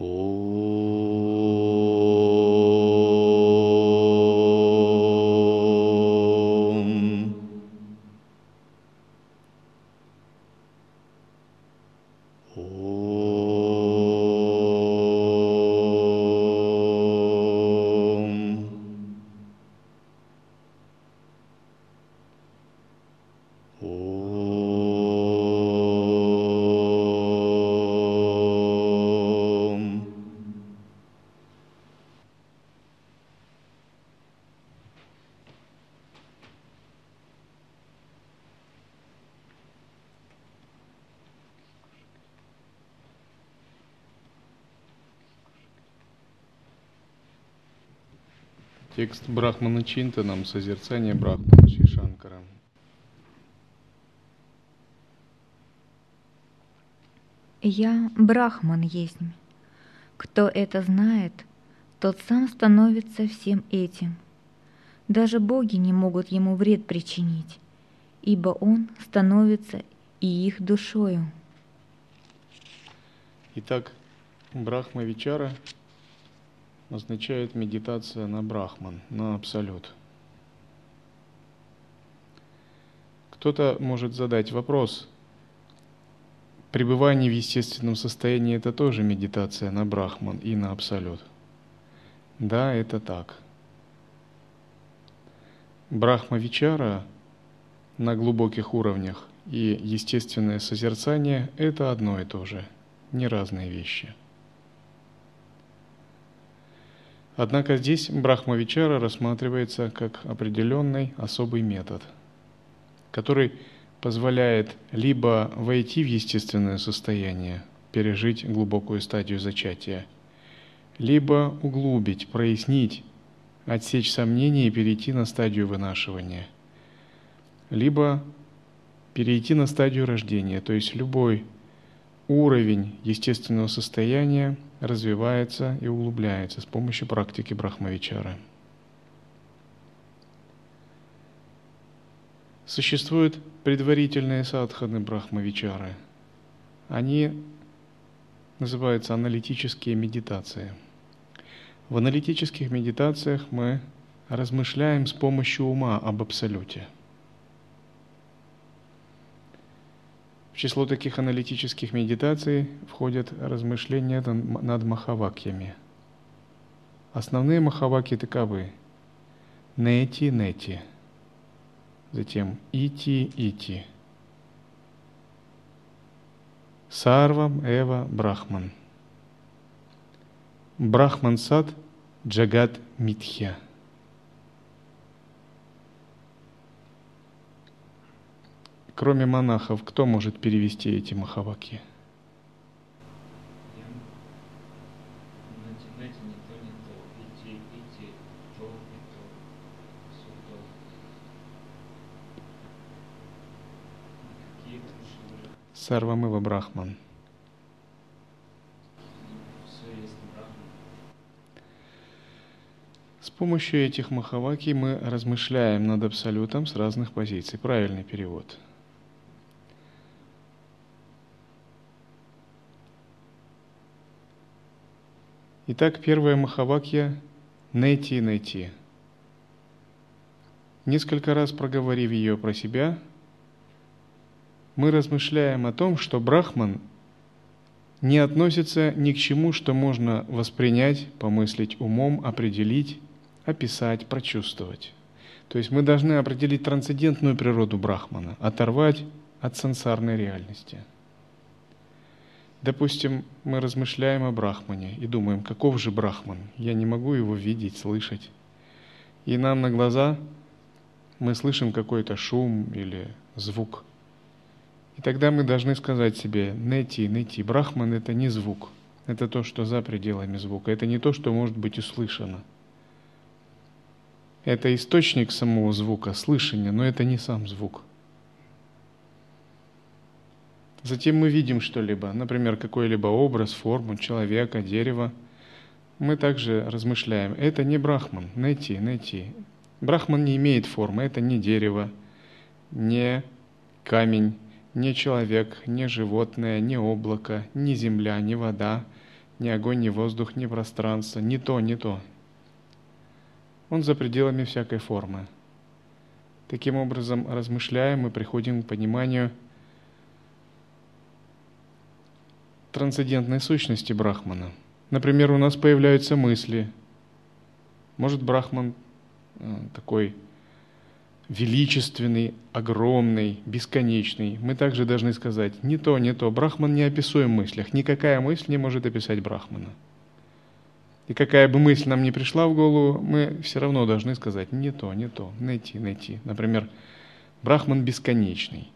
哦。Текст Брахмана Чинтанам, созерцание Брахмана Шишанкара. Я Брахман есть. Кто это знает, тот сам становится всем этим. Даже боги не могут ему вред причинить, ибо он становится и их душою. Итак, Брахма Вичара означает медитация на Брахман, на Абсолют. Кто-то может задать вопрос, пребывание в естественном состоянии – это тоже медитация на Брахман и на Абсолют. Да, это так. Брахма Вичара на глубоких уровнях и естественное созерцание – это одно и то же, не разные вещи. Однако здесь Брахмавичара рассматривается как определенный особый метод, который позволяет либо войти в естественное состояние, пережить глубокую стадию зачатия, либо углубить, прояснить, отсечь сомнения и перейти на стадию вынашивания, либо перейти на стадию рождения, то есть любой уровень естественного состояния развивается и углубляется с помощью практики Брахмавичары. Существуют предварительные садханы Брахмавичары. Они называются аналитические медитации. В аналитических медитациях мы размышляем с помощью ума об Абсолюте – В число таких аналитических медитаций входят размышления над махавакьями. Основные махаваки таковы. Нети, нети. Затем ити, ити. Сарвам, Эва, Брахман. Брахман сад, Джагат, Митхья – Кроме монахов, кто может перевести эти махаваки? Сарвамыва Брахман. С помощью этих махаваки мы размышляем над абсолютом с разных позиций. Правильный перевод – Итак, первая Махавакья – найти, найти. Несколько раз проговорив ее про себя, мы размышляем о том, что Брахман не относится ни к чему, что можно воспринять, помыслить умом, определить, описать, прочувствовать. То есть мы должны определить трансцендентную природу Брахмана, оторвать от сансарной реальности – Допустим, мы размышляем о Брахмане и думаем, каков же Брахман? Я не могу его видеть, слышать. И нам на глаза мы слышим какой-то шум или звук. И тогда мы должны сказать себе, нети, нети, Брахман это не звук, это то, что за пределами звука, это не то, что может быть услышано. Это источник самого звука, слышания, но это не сам звук. Затем мы видим что-либо, например, какой-либо образ, форму человека, дерева. Мы также размышляем, это не брахман, найти, найти. Брахман не имеет формы, это не дерево, не камень, не человек, не животное, не облако, не земля, не вода, ни огонь, ни воздух, ни пространство, ни то, ни то. Он за пределами всякой формы. Таким образом, размышляя, мы приходим к пониманию трансцендентной сущности Брахмана. Например, у нас появляются мысли. Может, Брахман э, такой величественный, огромный, бесконечный. Мы также должны сказать, не то, не то. Брахман не описуем в мыслях. Никакая мысль не может описать Брахмана. И какая бы мысль нам ни пришла в голову, мы все равно должны сказать, не то, не то, найти, найти. Например, Брахман бесконечный.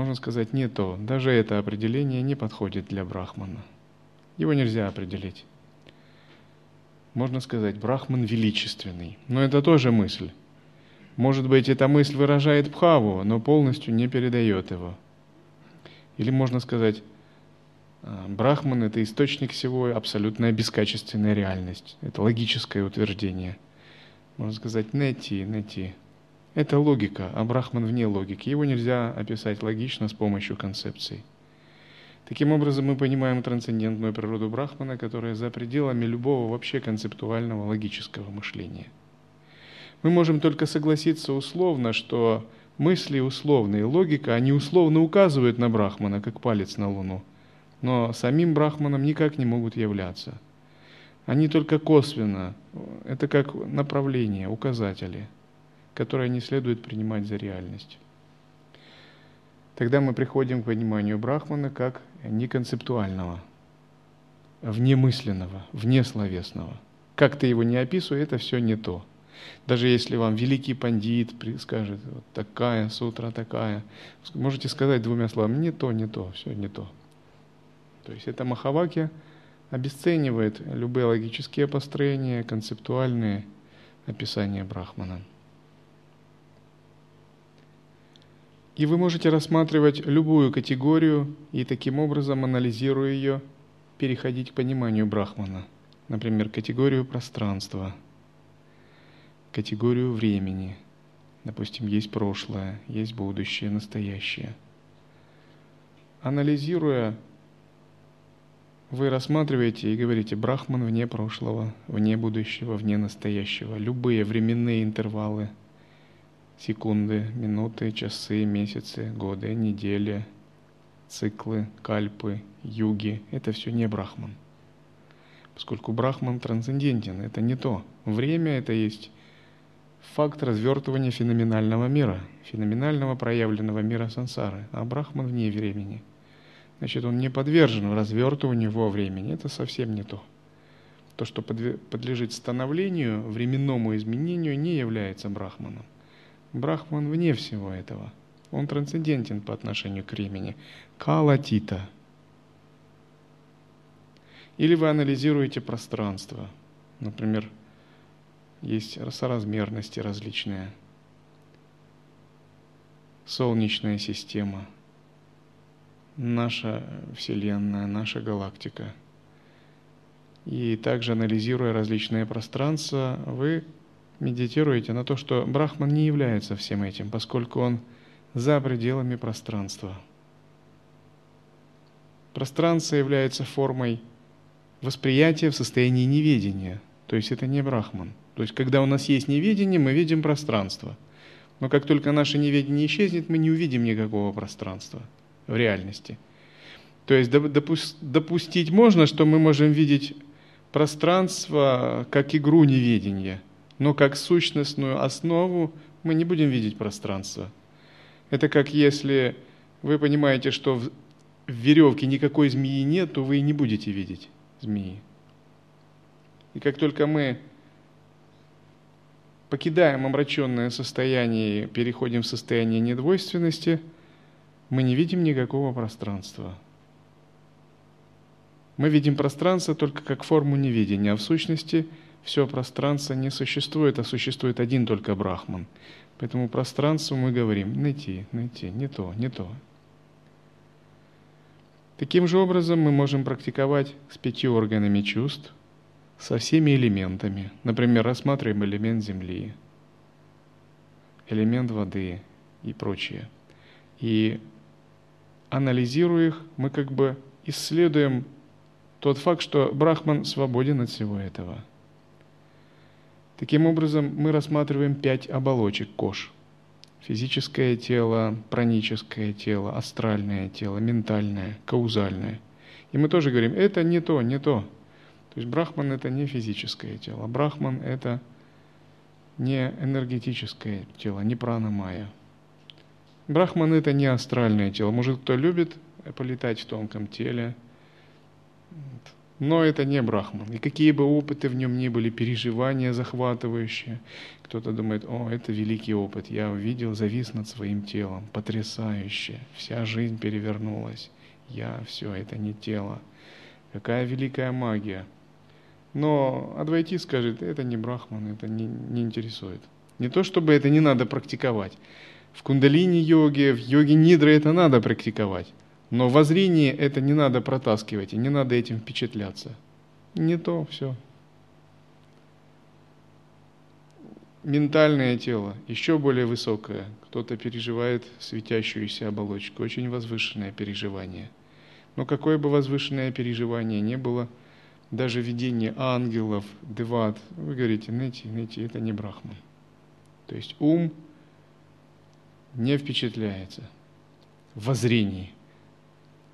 Можно сказать, не то. Даже это определение не подходит для Брахмана. Его нельзя определить. Можно сказать, Брахман величественный. Но это тоже мысль. Может быть, эта мысль выражает Бхаву, но полностью не передает его. Или можно сказать, «А, Брахман – это источник всего, абсолютная бескачественная реальность. Это логическое утверждение. Можно сказать, найти, найти. Это логика, а Брахман вне логики. Его нельзя описать логично с помощью концепций. Таким образом, мы понимаем трансцендентную природу Брахмана, которая за пределами любого вообще концептуального логического мышления – мы можем только согласиться условно, что мысли условные, логика, они условно указывают на Брахмана, как палец на Луну, но самим Брахманом никак не могут являться. Они только косвенно, это как направление, указатели, которые не следует принимать за реальность. Тогда мы приходим к пониманию Брахмана как неконцептуального, внемысленного, внесловесного. Как ты его не описывай, это все не то – даже если вам великий пандит скажет, вот такая сутра, такая, можете сказать двумя словами, не то, не то, все не то. То есть это Махаваки обесценивает любые логические построения, концептуальные описания Брахмана. И вы можете рассматривать любую категорию и таким образом, анализируя ее, переходить к пониманию Брахмана. Например, категорию пространства – категорию времени. Допустим, есть прошлое, есть будущее, настоящее. Анализируя, вы рассматриваете и говорите Брахман вне прошлого, вне будущего, вне настоящего. Любые временные интервалы, секунды, минуты, часы, месяцы, годы, недели, циклы, кальпы, юги – это все не Брахман. Поскольку Брахман трансцендентен, это не то. Время – это есть факт развертывания феноменального мира, феноменального проявленного мира сансары, а Брахман вне времени. Значит, он не подвержен развертыванию во времени. Это совсем не то. То, что подлежит становлению, временному изменению, не является Брахманом. Брахман вне всего этого. Он трансцендентен по отношению к времени. Калатита. Или вы анализируете пространство. Например, есть соразмерности различные. Солнечная система, наша Вселенная, наша галактика. И также анализируя различные пространства, вы медитируете на то, что Брахман не является всем этим, поскольку он за пределами пространства. Пространство является формой восприятия в состоянии неведения, то есть это не Брахман. То есть, когда у нас есть неведение, мы видим пространство. Но как только наше неведение исчезнет, мы не увидим никакого пространства в реальности. То есть допустить можно, что мы можем видеть пространство как игру неведения, но как сущностную основу мы не будем видеть пространство. Это как если вы понимаете, что в веревке никакой змеи нет, то вы и не будете видеть змеи. И как только мы покидаем омраченное состояние и переходим в состояние недвойственности, мы не видим никакого пространства. Мы видим пространство только как форму невидения, а в сущности все пространство не существует, а существует один только Брахман. Поэтому пространство мы говорим найти, найти, не то, не то. Таким же образом мы можем практиковать с пятью органами чувств – со всеми элементами. Например, рассматриваем элемент земли, элемент воды и прочее. И анализируя их, мы как бы исследуем тот факт, что Брахман свободен от всего этого. Таким образом, мы рассматриваем пять оболочек кож. Физическое тело, праническое тело, астральное тело, ментальное, каузальное. И мы тоже говорим, это не то, не то. То есть Брахман это не физическое тело. Брахман это не энергетическое тело, не прана-майя. Брахман это не астральное тело. Может, кто любит полетать в тонком теле, но это не Брахман. И какие бы опыты в нем ни были, переживания захватывающие, кто-то думает, о, это великий опыт, я увидел, завис над своим телом, потрясающе, вся жизнь перевернулась, я, все, это не тело. Какая великая магия. Но адвайтист скажет, это не Брахман, это не, не интересует. Не то, чтобы это не надо практиковать. В кундалини-йоге, в йоге нидры это надо практиковать. Но в воззрении это не надо протаскивать, и не надо этим впечатляться. Не то все. Ментальное тело еще более высокое. Кто-то переживает светящуюся оболочку, очень возвышенное переживание. Но какое бы возвышенное переживание не было, даже видение ангелов, деват, вы говорите, нети, нети, это не брахман. То есть ум не впечатляется воззрении –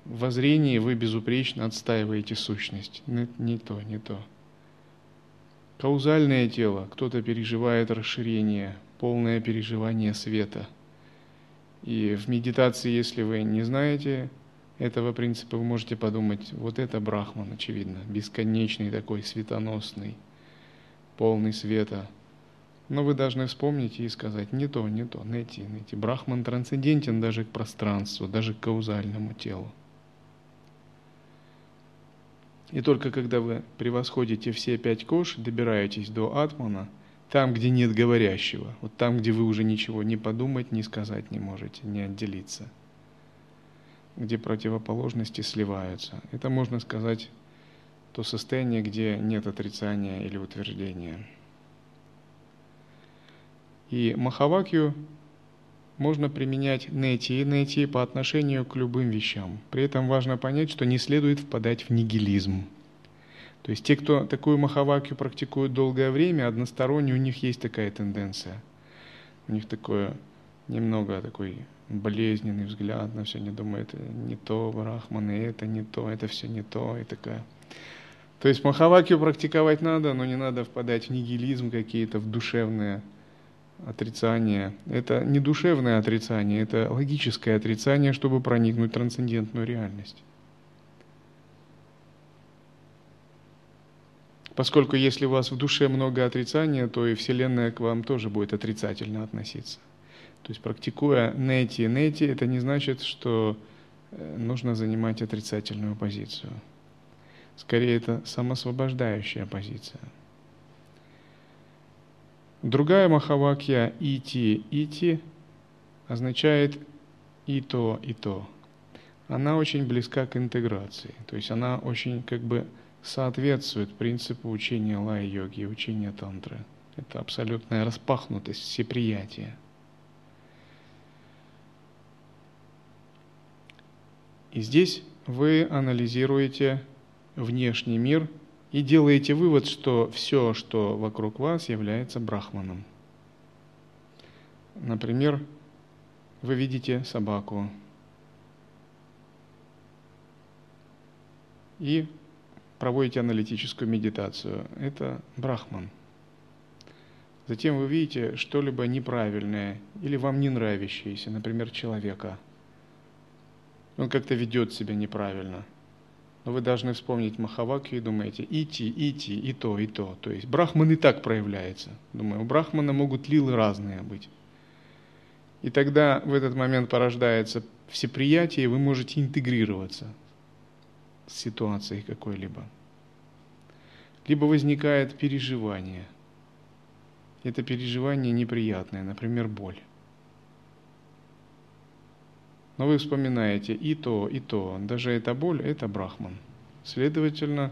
воззрении вы безупречно отстаиваете сущность. Не, не то, не то. Каузальное тело. Кто-то переживает расширение, полное переживание света. И в медитации, если вы не знаете этого принципа, вы можете подумать, вот это Брахман, очевидно, бесконечный такой, светоносный, полный света. Но вы должны вспомнить и сказать, не то, не то, найти, найти. Брахман трансцендентен даже к пространству, даже к каузальному телу. И только когда вы превосходите все пять кош, добираетесь до атмана, там, где нет говорящего, вот там, где вы уже ничего не подумать, не сказать не можете, не отделиться, где противоположности сливаются. Это можно сказать то состояние, где нет отрицания или утверждения. И Махавакью можно применять нети и нети по отношению к любым вещам. При этом важно понять, что не следует впадать в нигилизм. То есть те, кто такую махавакью практикуют долгое время, односторонне у них есть такая тенденция. У них такое немного такой болезненный взгляд на все, не думают, это не то, брахманы, это не то, это все не то, и такая. То есть махавакию практиковать надо, но не надо впадать в нигилизм какие-то, в душевные отрицание. Это не душевное отрицание, это логическое отрицание, чтобы проникнуть в трансцендентную реальность. Поскольку если у вас в душе много отрицания, то и Вселенная к вам тоже будет отрицательно относиться. То есть практикуя нети нети, это не значит, что э, нужно занимать отрицательную позицию. Скорее, это самосвобождающая позиция. Другая махавакья ити ити означает и то, и то. Она очень близка к интеграции, то есть она очень как бы соответствует принципу учения лай-йоги учения тантры. Это абсолютная распахнутость, всеприятие. И здесь вы анализируете внешний мир – и делаете вывод, что все, что вокруг вас, является брахманом. Например, вы видите собаку и проводите аналитическую медитацию. Это брахман. Затем вы видите что-либо неправильное или вам не нравящееся, например, человека. Он как-то ведет себя неправильно – но вы должны вспомнить Махавакью и думаете, ити, ити, и то, и то. То есть Брахман и так проявляется. Думаю, у Брахмана могут лилы разные быть. И тогда в этот момент порождается всеприятие, и вы можете интегрироваться с ситуацией какой-либо. Либо возникает переживание. Это переживание неприятное, например, боль. Но вы вспоминаете и то, и то. Даже эта боль – это брахман. Следовательно,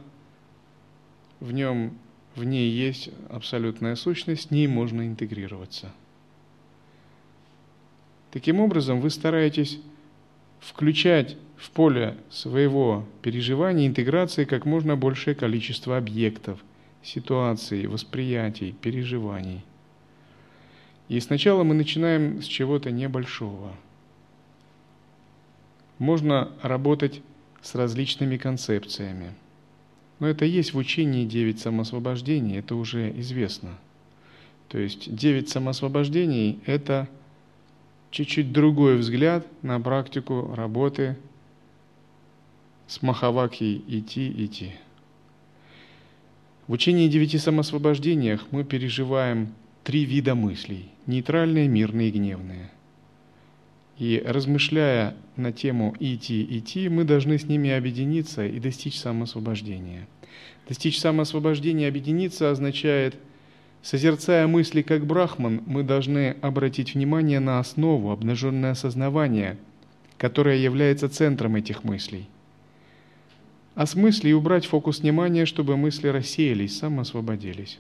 в нем, в ней есть абсолютная сущность, с ней можно интегрироваться. Таким образом, вы стараетесь включать в поле своего переживания, интеграции как можно большее количество объектов, ситуаций, восприятий, переживаний. И сначала мы начинаем с чего-то небольшого. Можно работать с различными концепциями. Но это есть в учении девять самосвобождений, это уже известно. То есть девять самосвобождений – это чуть-чуть другой взгляд на практику работы с Махавакьей идти, идти. В учении девяти самосвобождениях мы переживаем три вида мыслей – нейтральные, мирные и гневные. И размышляя на тему «идти, идти», мы должны с ними объединиться и достичь самосвобождения. Достичь самосвобождения, объединиться означает, созерцая мысли как брахман, мы должны обратить внимание на основу, обнаженное осознавание, которое является центром этих мыслей. А с мыслей убрать фокус внимания, чтобы мысли рассеялись, самоосвободились.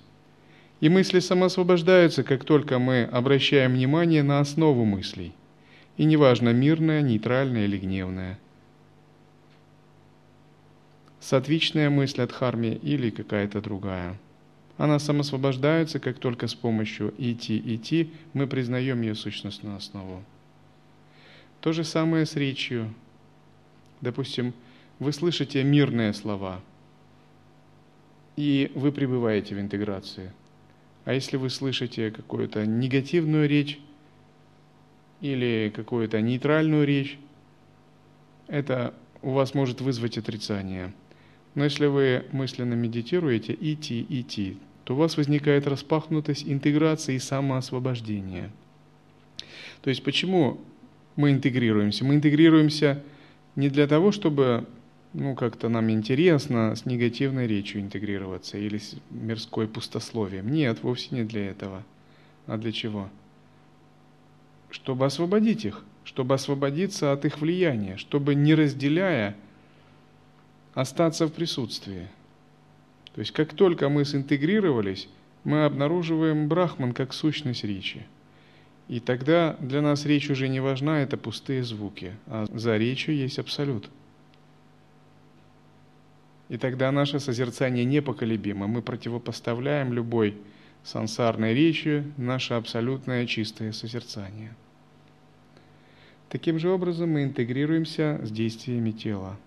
И мысли самоосвобождаются, как только мы обращаем внимание на основу мыслей – и неважно, мирная, нейтральная или гневная. Сатвичная мысль от харми или какая-то другая. Она самосвобождается, как только с помощью идти, идти мы признаем ее сущностную основу. То же самое с речью. Допустим, вы слышите мирные слова, и вы пребываете в интеграции. А если вы слышите какую-то негативную речь, или какую-то нейтральную речь, это у вас может вызвать отрицание. Но если вы мысленно медитируете идти, идти, то у вас возникает распахнутость интеграции и самоосвобождения. То есть почему мы интегрируемся? Мы интегрируемся не для того, чтобы ну, как-то нам интересно с негативной речью интегрироваться или с мирской пустословием. Нет, вовсе не для этого. А для чего? Чтобы освободить их, чтобы освободиться от их влияния, чтобы не разделяя, остаться в присутствии. То есть как только мы синтегрировались, мы обнаруживаем Брахман как сущность речи. И тогда для нас речь уже не важна, это пустые звуки, а за речью есть абсолют. И тогда наше созерцание непоколебимо. Мы противопоставляем любой сансарной речи наше абсолютное чистое созерцание – Таким же образом мы интегрируемся с действиями тела,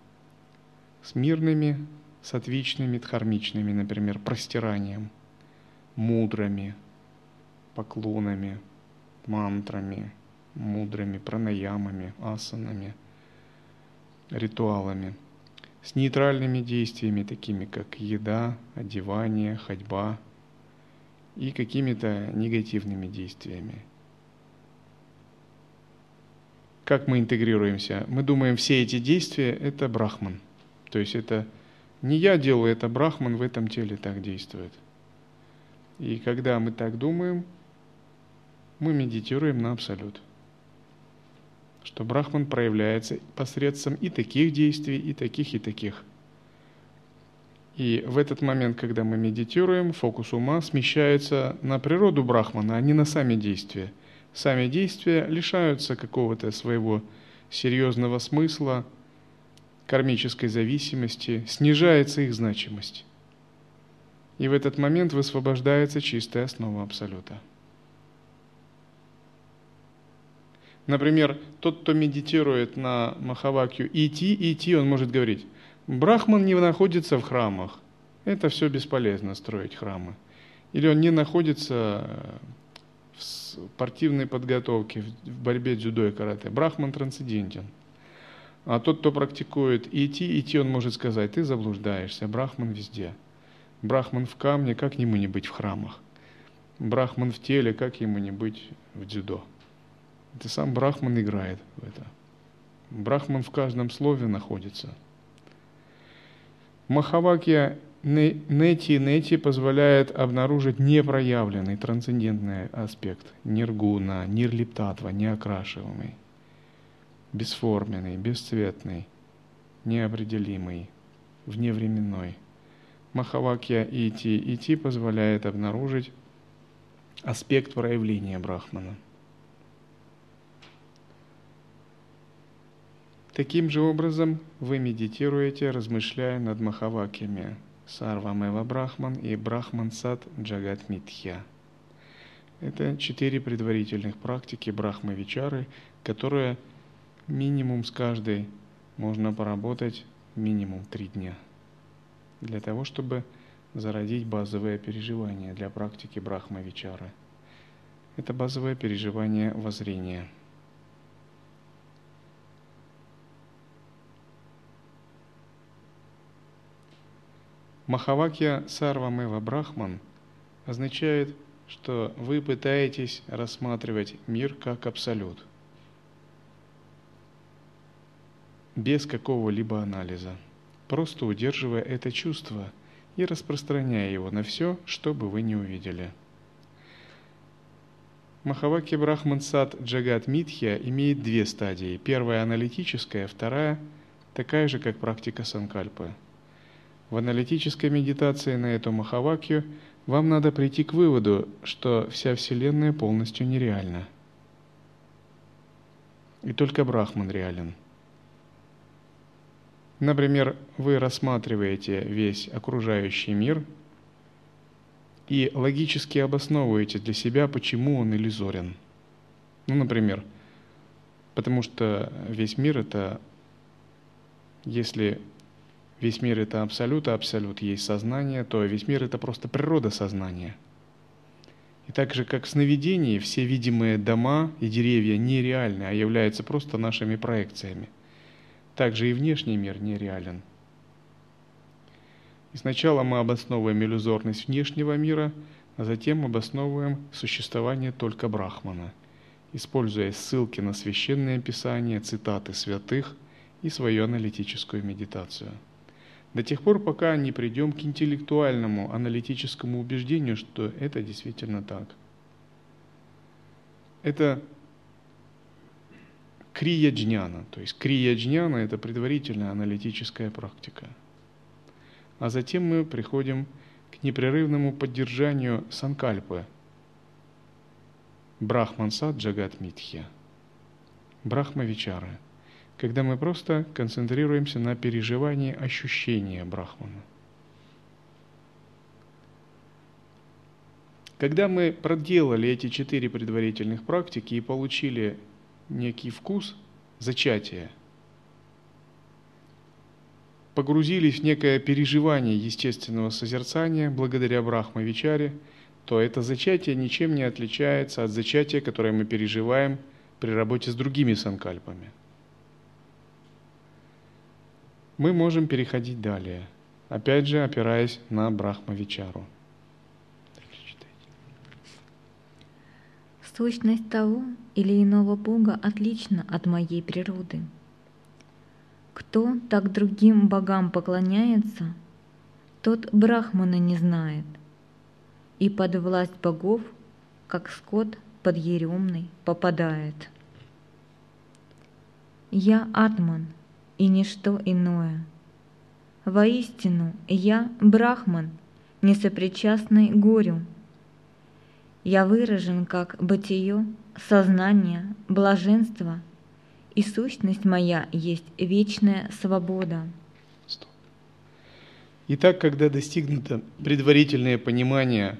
с мирными, сатвичными, дхармичными, например, простиранием, мудрами, поклонами, мантрами, мудрыми пранаямами, асанами, ритуалами, с нейтральными действиями, такими как еда, одевание, ходьба, и какими-то негативными действиями – как мы интегрируемся? Мы думаем, все эти действия – это брахман. То есть это не я делаю, это брахман в этом теле так действует. И когда мы так думаем, мы медитируем на абсолют. Что брахман проявляется посредством и таких действий, и таких, и таких. И в этот момент, когда мы медитируем, фокус ума смещается на природу брахмана, а не на сами действия – сами действия лишаются какого-то своего серьезного смысла, кармической зависимости, снижается их значимость. И в этот момент высвобождается чистая основа Абсолюта. Например, тот, кто медитирует на Махавакью идти, идти, он может говорить, Брахман не находится в храмах, это все бесполезно строить храмы. Или он не находится в спортивной подготовке, в борьбе дзюдо и карате. Брахман трансцендентен. А тот, кто практикует идти, идти, он может сказать, ты заблуждаешься, Брахман везде. Брахман в камне, как ему не быть в храмах? Брахман в теле, как ему не быть в дзюдо? Это сам Брахман играет в это. Брахман в каждом слове находится. Махавакья Нети Нети позволяет обнаружить непроявленный трансцендентный аспект ниргуна, нирлиптатва, неокрашиваемый, бесформенный, бесцветный, неопределимый, вневременной. Махавакья Ити Ити позволяет обнаружить аспект проявления Брахмана. Таким же образом вы медитируете, размышляя над Махавакями Сарвамева Брахман и Брахман Сад Джагат Митхья. Это четыре предварительных практики Брахмавичары, которые минимум с каждой можно поработать минимум три дня для того, чтобы зародить базовое переживание для практики Брахмавичары. Это базовое переживание воззрения. Махавакья Сарвамева Брахман означает, что вы пытаетесь рассматривать мир как абсолют, без какого-либо анализа, просто удерживая это чувство и распространяя его на все, что бы вы не увидели. Махаваки Брахман Сад Джагат Митхья имеет две стадии. Первая аналитическая, вторая такая же, как практика Санкальпы – в аналитической медитации на эту Махавакью вам надо прийти к выводу, что вся Вселенная полностью нереальна. И только Брахман реален. Например, вы рассматриваете весь окружающий мир и логически обосновываете для себя, почему он иллюзорен. Ну, например, потому что весь мир это, если весь мир это абсолют, а абсолют есть сознание, то весь мир это просто природа сознания. И так же, как в сновидении, все видимые дома и деревья нереальны, а являются просто нашими проекциями. Также и внешний мир нереален. И сначала мы обосновываем иллюзорность внешнего мира, а затем обосновываем существование только Брахмана, используя ссылки на священные писания, цитаты святых и свою аналитическую медитацию – до тех пор, пока не придем к интеллектуальному, аналитическому убеждению, что это действительно так. Это крия джняна, то есть крия джняна – это предварительная аналитическая практика. А затем мы приходим к непрерывному поддержанию санкальпы, брахмансад джагат митхья, брахмавичары – когда мы просто концентрируемся на переживании ощущения Брахмана. Когда мы проделали эти четыре предварительных практики и получили некий вкус зачатия, погрузились в некое переживание естественного созерцания благодаря Брахма-Вичаре, то это зачатие ничем не отличается от зачатия, которое мы переживаем при работе с другими санкальпами мы можем переходить далее, опять же опираясь на Брахмавичару. Сущность того или иного Бога отлична от моей природы. Кто так другим богам поклоняется, тот Брахмана не знает, и под власть богов, как скот под еремный, попадает. Я Атман — и ничто иное. Воистину, я брахман, несопричастный горю. Я выражен как бытие, сознание, блаженство, и сущность моя есть вечная свобода. Итак, когда достигнуто предварительное понимание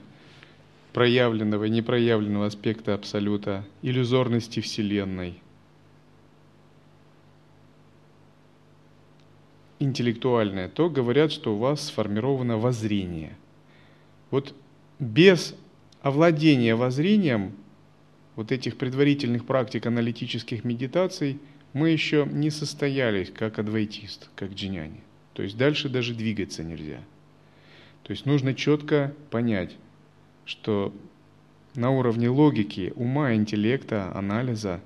проявленного и непроявленного аспекта Абсолюта, иллюзорности Вселенной – интеллектуальное, то говорят, что у вас сформировано воззрение. Вот без овладения воззрением вот этих предварительных практик аналитических медитаций мы еще не состоялись как адвайтист, как джиняне. То есть дальше даже двигаться нельзя. То есть нужно четко понять, что на уровне логики, ума, интеллекта, анализа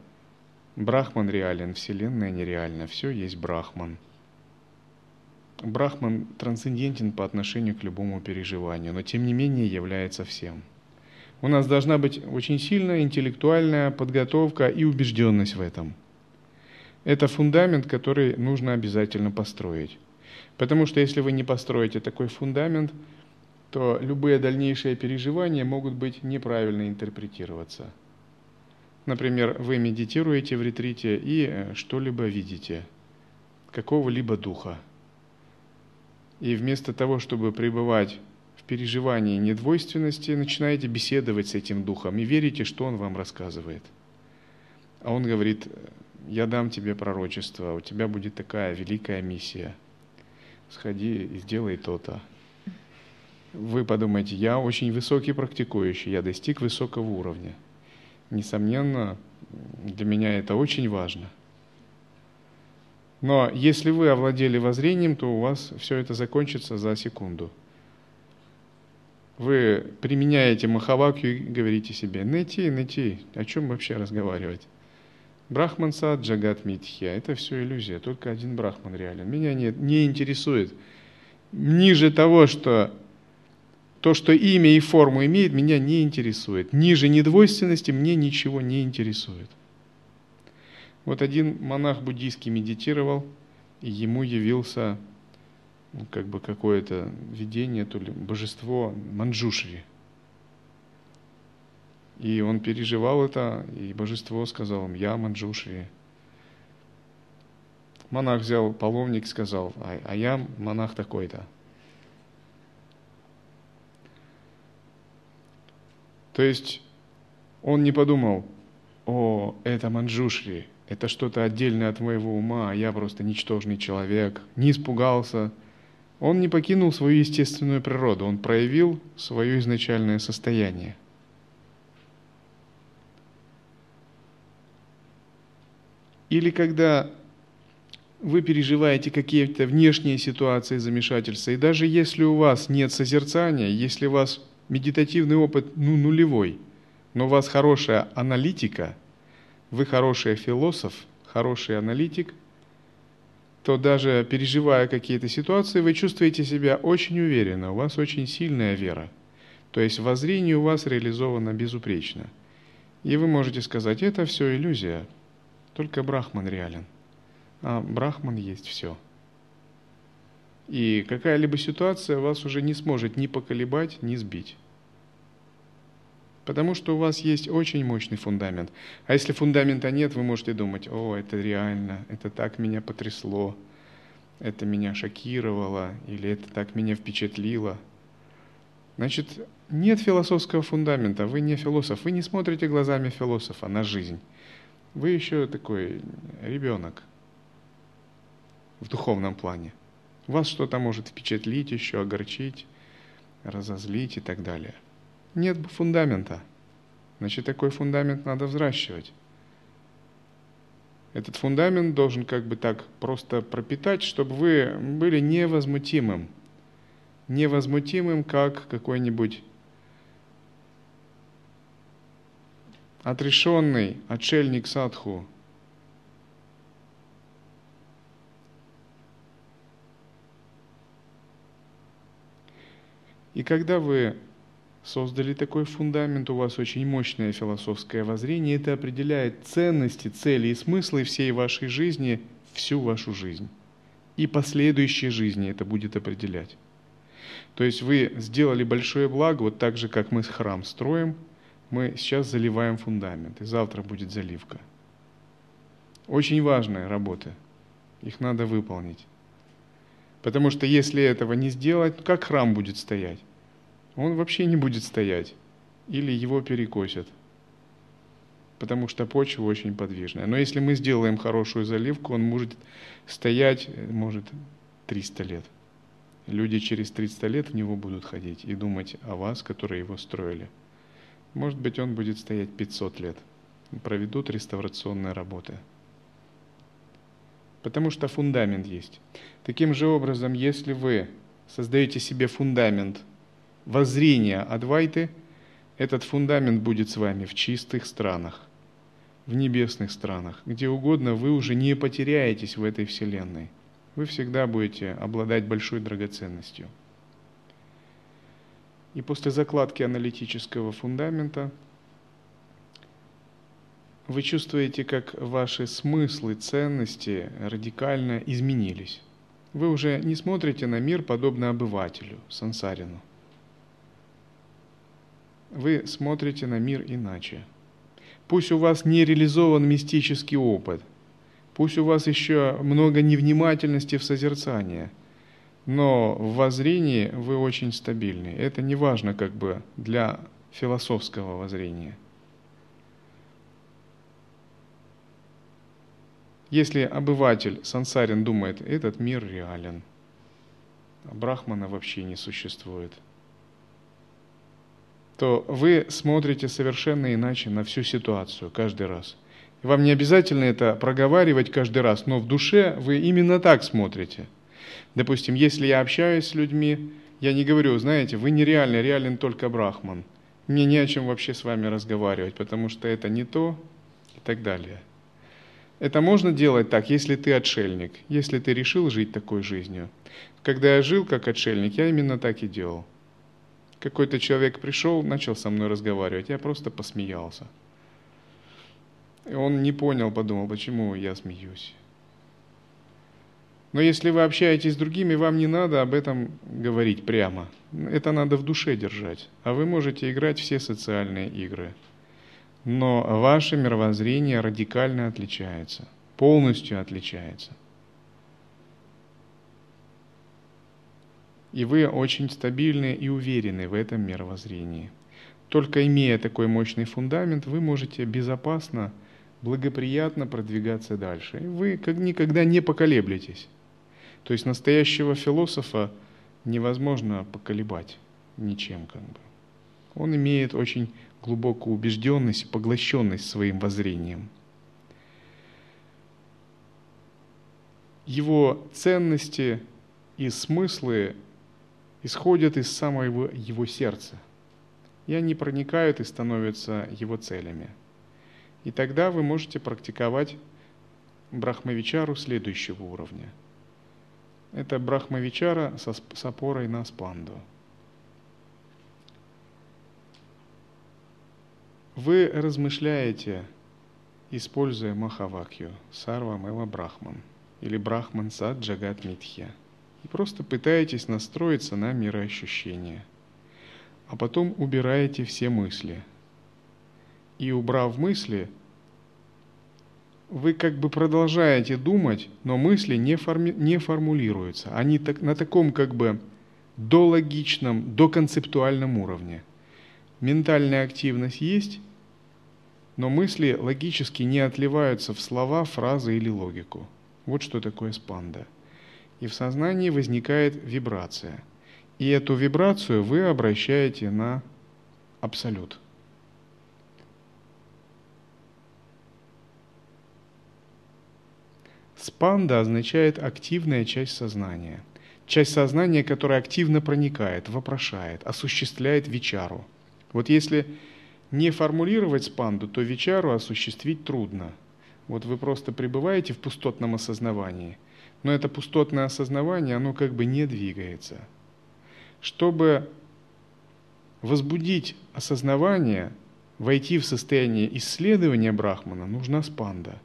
Брахман реален, Вселенная нереальна, все есть Брахман – Брахман трансцендентен по отношению к любому переживанию, но тем не менее является всем. У нас должна быть очень сильная интеллектуальная подготовка и убежденность в этом. Это фундамент, который нужно обязательно построить. Потому что если вы не построите такой фундамент, то любые дальнейшие переживания могут быть неправильно интерпретироваться. Например, вы медитируете в ретрите и э, что-либо видите – какого-либо духа. И вместо того, чтобы пребывать в переживании недвойственности, начинаете беседовать с этим духом и верите, что он вам рассказывает. А он говорит, я дам тебе пророчество, у тебя будет такая великая миссия. Сходи и сделай то-то. Вы подумаете, я очень высокий практикующий, я достиг высокого уровня. Несомненно, для меня это очень важно. Но если вы овладели воззрением, то у вас все это закончится за секунду. Вы применяете махавакью и говорите себе, найти, найти, о чем вообще разговаривать? Брахман сад, джагат митхья, это все иллюзия, только один брахман реален. Меня не, не интересует. Ниже того, что то, что имя и форму имеет, меня не интересует. Ниже недвойственности мне ничего не интересует. Вот один монах буддийский медитировал, и ему явился ну, как бы какое-то видение, то ли божество Манджушри. И он переживал это, и божество сказал им, я Манджушри. Монах взял паломник и сказал, а, а я монах такой-то. То есть он не подумал, о, это Манджушри, это что-то отдельное от моего ума, а я просто ничтожный человек, не испугался. Он не покинул свою естественную природу, он проявил свое изначальное состояние. Или когда вы переживаете какие-то внешние ситуации замешательства, и даже если у вас нет созерцания, если у вас медитативный опыт ну, нулевой, но у вас хорошая аналитика, вы хороший философ, хороший аналитик, то даже переживая какие-то ситуации, вы чувствуете себя очень уверенно, у вас очень сильная вера. То есть воззрение у вас реализовано безупречно. И вы можете сказать, это все иллюзия, только Брахман реален. А Брахман есть все. И какая-либо ситуация вас уже не сможет ни поколебать, ни сбить. Потому что у вас есть очень мощный фундамент. А если фундамента нет, вы можете думать, о, это реально, это так меня потрясло, это меня шокировало, или это так меня впечатлило. Значит, нет философского фундамента, вы не философ, вы не смотрите глазами философа на жизнь. Вы еще такой ребенок в духовном плане. Вас что-то может впечатлить, еще огорчить, разозлить и так далее. Нет фундамента. Значит, такой фундамент надо взращивать. Этот фундамент должен как бы так просто пропитать, чтобы вы были невозмутимым. Невозмутимым, как какой-нибудь отрешенный отшельник садху. И когда вы создали такой фундамент, у вас очень мощное философское воззрение, это определяет ценности, цели и смыслы всей вашей жизни, всю вашу жизнь. И последующие жизни это будет определять. То есть вы сделали большое благо, вот так же, как мы храм строим, мы сейчас заливаем фундамент, и завтра будет заливка. Очень важная работа, их надо выполнить. Потому что если этого не сделать, как храм будет стоять? Он вообще не будет стоять. Или его перекосят. Потому что почва очень подвижная. Но если мы сделаем хорошую заливку, он может стоять, может, 300 лет. Люди через 300 лет в него будут ходить и думать о вас, которые его строили. Может быть, он будет стоять 500 лет. Проведут реставрационные работы. Потому что фундамент есть. Таким же образом, если вы создаете себе фундамент – воззрения Адвайты, этот фундамент будет с вами в чистых странах, в небесных странах, где угодно вы уже не потеряетесь в этой вселенной. Вы всегда будете обладать большой драгоценностью. И после закладки аналитического фундамента вы чувствуете, как ваши смыслы, ценности радикально изменились. Вы уже не смотрите на мир подобно обывателю, сансарину – вы смотрите на мир иначе. Пусть у вас не реализован мистический опыт, Пусть у вас еще много невнимательности в созерцании, но в воззрении вы очень стабильны. Это не важно как бы для философского воззрения. Если обыватель, сансарин, думает, этот мир реален, а Брахмана вообще не существует, то вы смотрите совершенно иначе на всю ситуацию каждый раз. И вам не обязательно это проговаривать каждый раз, но в душе вы именно так смотрите. Допустим, если я общаюсь с людьми, я не говорю, знаете, вы нереальны, реален только Брахман. Мне не о чем вообще с вами разговаривать, потому что это не то и так далее – это можно делать так, если ты отшельник, если ты решил жить такой жизнью. Когда я жил как отшельник, я именно так и делал. Какой-то человек пришел, начал со мной разговаривать, я просто посмеялся. И он не понял, подумал, почему я смеюсь. Но если вы общаетесь с другими, вам не надо об этом говорить прямо. Это надо в душе держать. А вы можете играть все социальные игры – но ваше мировоззрение радикально отличается, полностью отличается. И вы очень стабильны и уверены в этом мировоззрении. Только имея такой мощный фундамент, вы можете безопасно, благоприятно продвигаться дальше. Вы никогда не поколеблетесь. То есть настоящего философа невозможно поколебать ничем как бы. Он имеет очень глубокую убежденность и поглощенность своим воззрением. Его ценности и смыслы исходят из самого его сердца, и они проникают и становятся его целями. И тогда вы можете практиковать брахмавичару следующего уровня. Это брахмавичара с опорой на спанду – Вы размышляете, используя Махавакью, Сарва Мэва Брахман или Брахман Сад Джагат Митхья, и просто пытаетесь настроиться на мироощущение, а потом убираете все мысли. И убрав мысли, вы как бы продолжаете думать, но мысли не, форми- не формулируются. Они так, на таком как бы дологичном, доконцептуальном уровне – Ментальная активность есть, но мысли логически не отливаются в слова, фразы или логику. Вот что такое спанда. И в сознании возникает вибрация. И эту вибрацию вы обращаете на абсолют. Спанда означает активная часть сознания. Часть сознания, которая активно проникает, вопрошает, осуществляет вечару – вот если не формулировать спанду, то вечару осуществить трудно. Вот вы просто пребываете в пустотном осознавании, но это пустотное осознавание, оно как бы не двигается. Чтобы возбудить осознавание, войти в состояние исследования Брахмана, нужна спанда.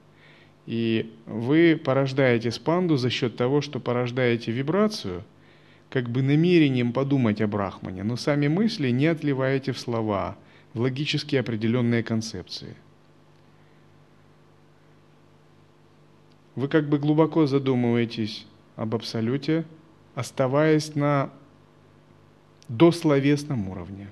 И вы порождаете спанду за счет того, что порождаете вибрацию – как бы намерением подумать о Брахмане, но сами мысли не отливаете в слова, в логически определенные концепции. Вы как бы глубоко задумываетесь об Абсолюте, оставаясь на дословесном уровне.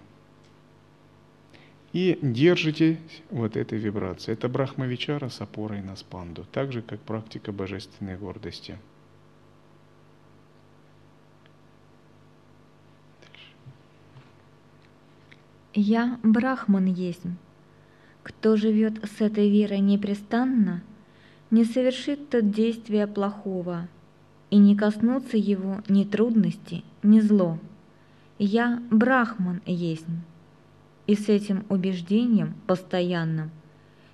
И держите вот этой вибрации. Это брахмавичара с опорой на спанду, так же, как практика божественной гордости – Я брахман есть. Кто живет с этой верой непрестанно, не совершит тот действия плохого, и не коснутся его ни трудности, ни зло. Я брахман есть, и с этим убеждением постоянным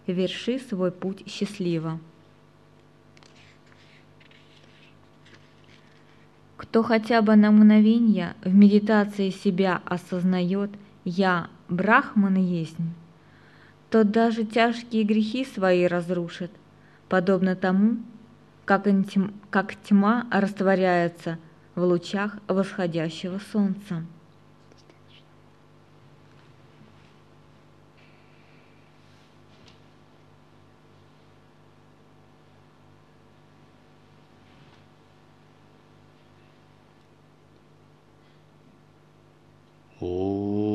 верши свой путь счастливо. Кто хотя бы на мгновение в медитации себя осознает – я Брахман есть, тот даже тяжкие грехи свои разрушит, подобно тому, как, интим, как тьма растворяется в лучах восходящего солнца. Oh.